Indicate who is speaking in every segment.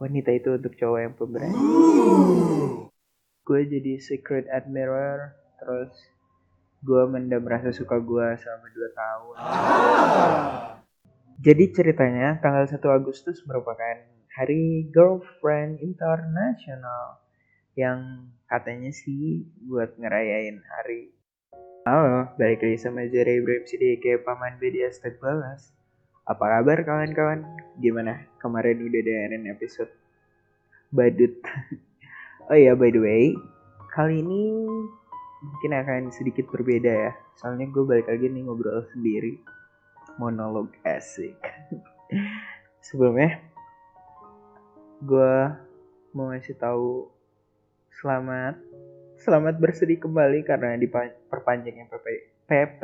Speaker 1: wanita itu untuk cowok yang pemberani. Gue jadi secret admirer terus gue mendam rasa suka gue selama 2 tahun. Jadi ceritanya tanggal 1 Agustus merupakan hari girlfriend internasional yang katanya sih buat ngerayain hari. Halo, balik lagi sama Zara Ibrahim kayak Paman BD Estek Balas Apa kabar kawan-kawan? Gimana? Kemarin udah dengerin episode Badut. Oh iya, by the way Kali ini mungkin akan sedikit berbeda ya. Soalnya gue balik lagi nih ngobrol sendiri. Monolog asik. Sebelumnya Gue mau ngasih tahu Selamat Selamat bersedih kembali karena diperpanjangnya PP PP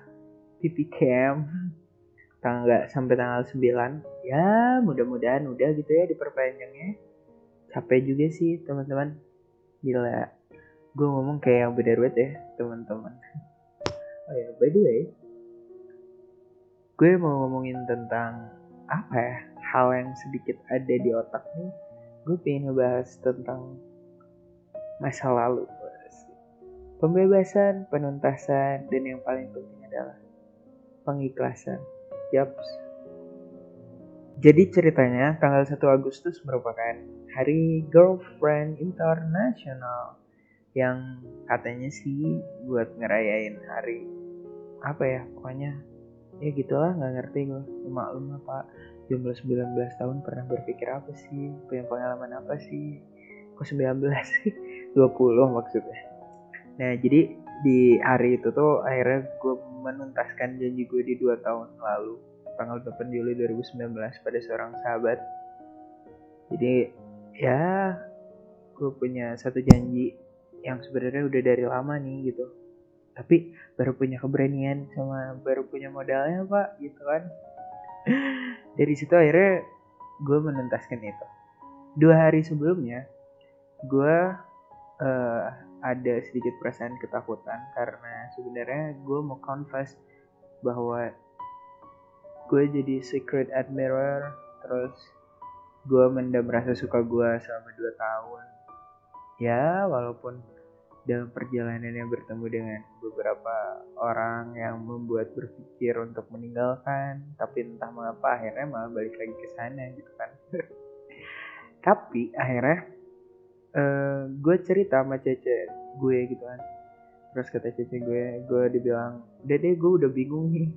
Speaker 1: PPKM tanggal sampai tanggal 9. Ya, mudah-mudahan udah gitu ya diperpanjangnya. Capek juga sih, teman-teman. Gila. Gue ngomong kayak yang banget ya, teman-teman. Oh ya, by the way, gue mau ngomongin tentang apa ya hal yang sedikit ada di otak nih gue pengen ngebahas tentang masa lalu. Pembebasan, penuntasan, dan yang paling penting adalah pengikhlasan. Yaps. Jadi ceritanya tanggal 1 Agustus merupakan hari girlfriend internasional yang katanya sih buat ngerayain hari apa ya pokoknya ya gitulah nggak ngerti gue maklum apa jumlah 19 tahun pernah berpikir apa sih? Punya pengalaman apa sih? Kok 19 sih? 20 maksudnya. Nah jadi di hari itu tuh akhirnya gue menuntaskan janji gue di dua tahun lalu tanggal 8 Juli 2019 pada seorang sahabat. Jadi ya gue punya satu janji yang sebenarnya udah dari lama nih gitu. Tapi baru punya keberanian sama baru punya modalnya pak gitu kan. Dari situ akhirnya gue menuntaskan itu. Dua hari sebelumnya gue uh, ada sedikit perasaan ketakutan karena sebenarnya gue mau confess bahwa gue jadi secret admirer terus gue mendam rasa suka gue selama 2 tahun. Ya walaupun dalam perjalanan yang bertemu dengan beberapa orang yang membuat berpikir untuk meninggalkan tapi entah mengapa akhirnya malah balik lagi ke sana gitu kan. Tapi akhirnya uh, gue cerita sama Cece gue gitu kan. Terus kata Cece gue gue dibilang deh gue udah bingung nih.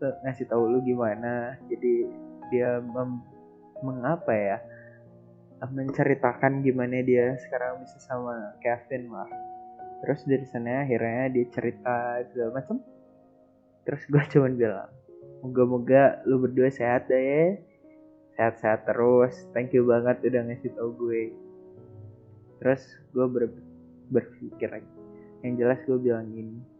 Speaker 1: Ngasih tahu lu gimana. Jadi dia mengapa ya menceritakan gimana dia sekarang bisa sama Kevin lah terus dari sana akhirnya dia cerita segala macam terus gue cuman bilang moga-moga lu berdua sehat deh ya. Sehat-sehat terus. Thank you banget udah ngasih tau gue terus gue ber berpikir lagi. Yang jelas gue bilang gini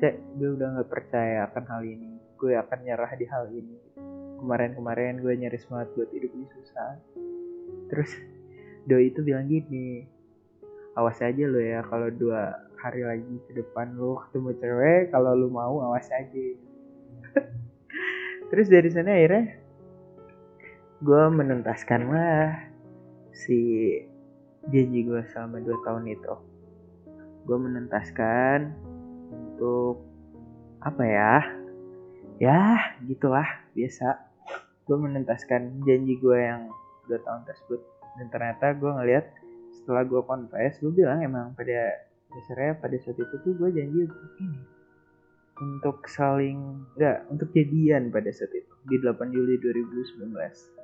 Speaker 1: cek gue udah nggak percaya akan hal ini. Gue akan nyerah di hal ini. Kemarin-kemarin gue nyaris banget buat hidup ini susah. Terus doi itu bilang gini awas aja lo ya kalau dua hari lagi ke depan lo ketemu cewek kalau lo mau awas aja. Terus dari sana akhirnya gue menuntaskan lah si janji gue selama 2 tahun itu. Gue menentaskan untuk apa ya ya gitulah biasa. Gue menentaskan janji gue yang dua tahun tersebut. Dan ternyata gue ngeliat setelah gue confess gue bilang emang pada dasarnya pada saat itu tuh gue janji untuk ini. Untuk saling enggak untuk jadian pada saat itu di 8 Juli 2019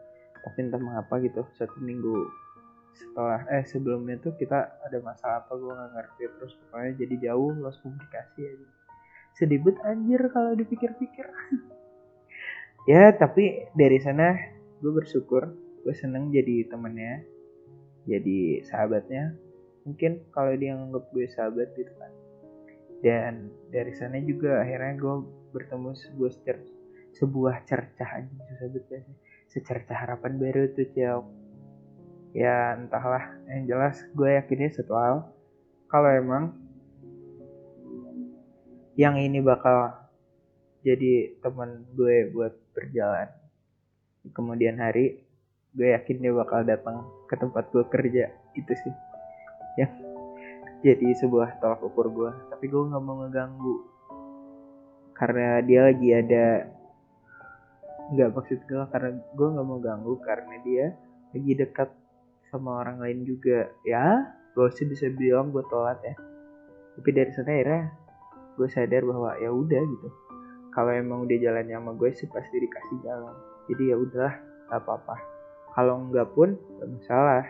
Speaker 1: tapi entah mengapa gitu satu minggu setelah eh sebelumnya tuh kita ada masalah apa gue nggak ngerti. Terus pokoknya jadi jauh lost komunikasi aja. Sedih anjir kalau dipikir-pikir. Ya tapi dari sana gue bersyukur gue seneng jadi temennya jadi sahabatnya. Mungkin kalau dia nganggap gue sahabat gitu kan. Dan dari sana juga akhirnya gue bertemu sebuah cer sebuah cercah aja susah banget secerca harapan baru tuh cewek ya entahlah. Yang jelas gue yakinnya satu kalau emang yang ini bakal jadi teman gue buat berjalan kemudian hari gue yakin dia bakal datang ke tempat gue kerja. Itu sih yang jadi sebuah tolak ukur gue. Tapi gue nggak mau ngeganggu. Karena dia lagi ada nggak maksud gue karena gue nggak mau ganggu karena dia lagi dekat sama orang lain juga. Ya gue sih bisa bilang gue telat ya. Tapi dari sana akhirnya gue sadar bahwa ya udah gitu. Kalau emang udah jalannya sama gue sih pasti dikasih jalan. Jadi ya udah gak apa-apa. Kalau enggak pun gak masalah.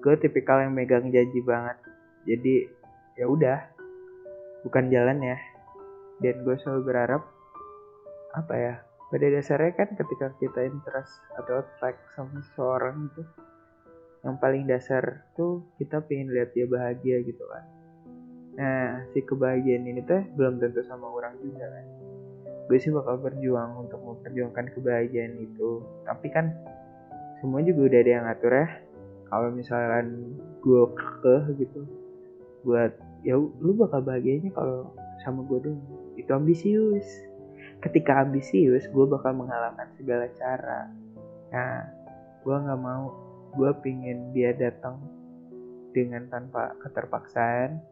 Speaker 1: Gue tipikal yang megang janji banget. Jadi ya udah. Bukan jalan ya. Dan gue selalu berharap apa ya pada dasarnya kan ketika kita interest atau attract sama seseorang itu yang paling dasar tuh kita pengen lihat dia bahagia gitu kan. Nah si kebahagiaan ini tuh belum tentu sama orang juga kan. Gue sih bakal berjuang untuk memperjuangkan kebahagiaan itu. Tapi kan semua juga udah ada yang ngatur ya. Kalau misalkan gue ke gitu buat ya lu bakal bahagianya kalau sama gue dong itu ambisius. Ketika ambisius gue bakal mengalahkan segala cara. Nah gue nggak mau gue pingin dia datang dengan tanpa keterpaksaan.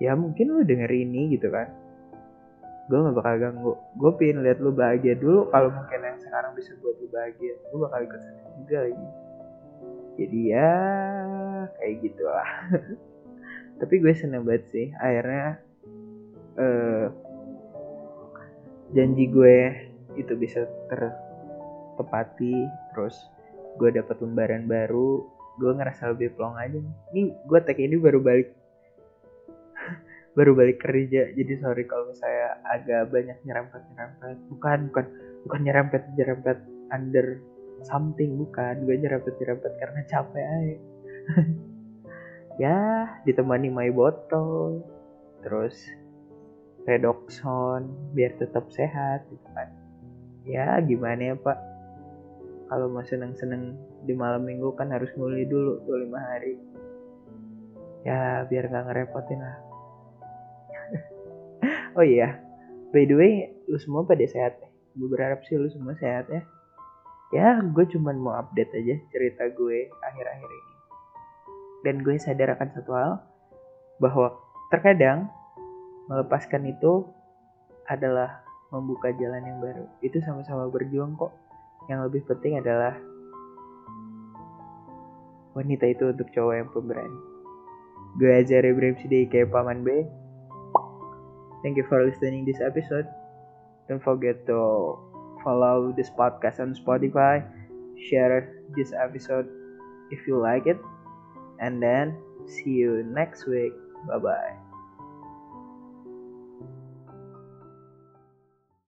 Speaker 1: Ya mungkin lu denger ini gitu kan. Gue gak bakal ganggu. Gue pengen lihat lu bahagia dulu. Kalau mungkin yang sekarang bisa buat lu bahagia gue bakal ikut seneng juga lagi. Jadi ya kayak gitulah. Tapi gue seneng banget sih. Akhirnya uh, janji gue itu bisa tertepati terus gue dapat lembaran baru gue ngerasa lebih plong aja nih. Gue tag ini baru balik. Baru balik kerja jadi sorry kalau saya agak banyak nyerempet nyerempet bukan bukan bukan nyerempet nyerempet under something bukan. Gue nyerempet nyerempet karena capek aja. Ya ditemani my botol terus redoxon biar tetap sehat gitu kan. Ya gimana ya pak kalau mau seneng-seneng di malam minggu kan harus nguli dulu tuh lima hari. Ya biar nggak ngerepotin lah. Oh iya by the way lu semua pada sehat ya? Gue berharap sih lu semua sehat ya. Ya gue cuman mau update aja cerita gue akhir-akhir ini. Dan gue sadar akan satu hal bahwa terkadang melepaskan itu adalah membuka jalan yang baru. Itu sama-sama berjuang kok yang lebih penting adalah wanita itu untuk cowok yang pemberani gue aja Ibrahim kayak Paman B Thank you for listening this episode. Don't forget to follow this podcast on Spotify. Share this episode if you like it. And then see you next week. Bye bye.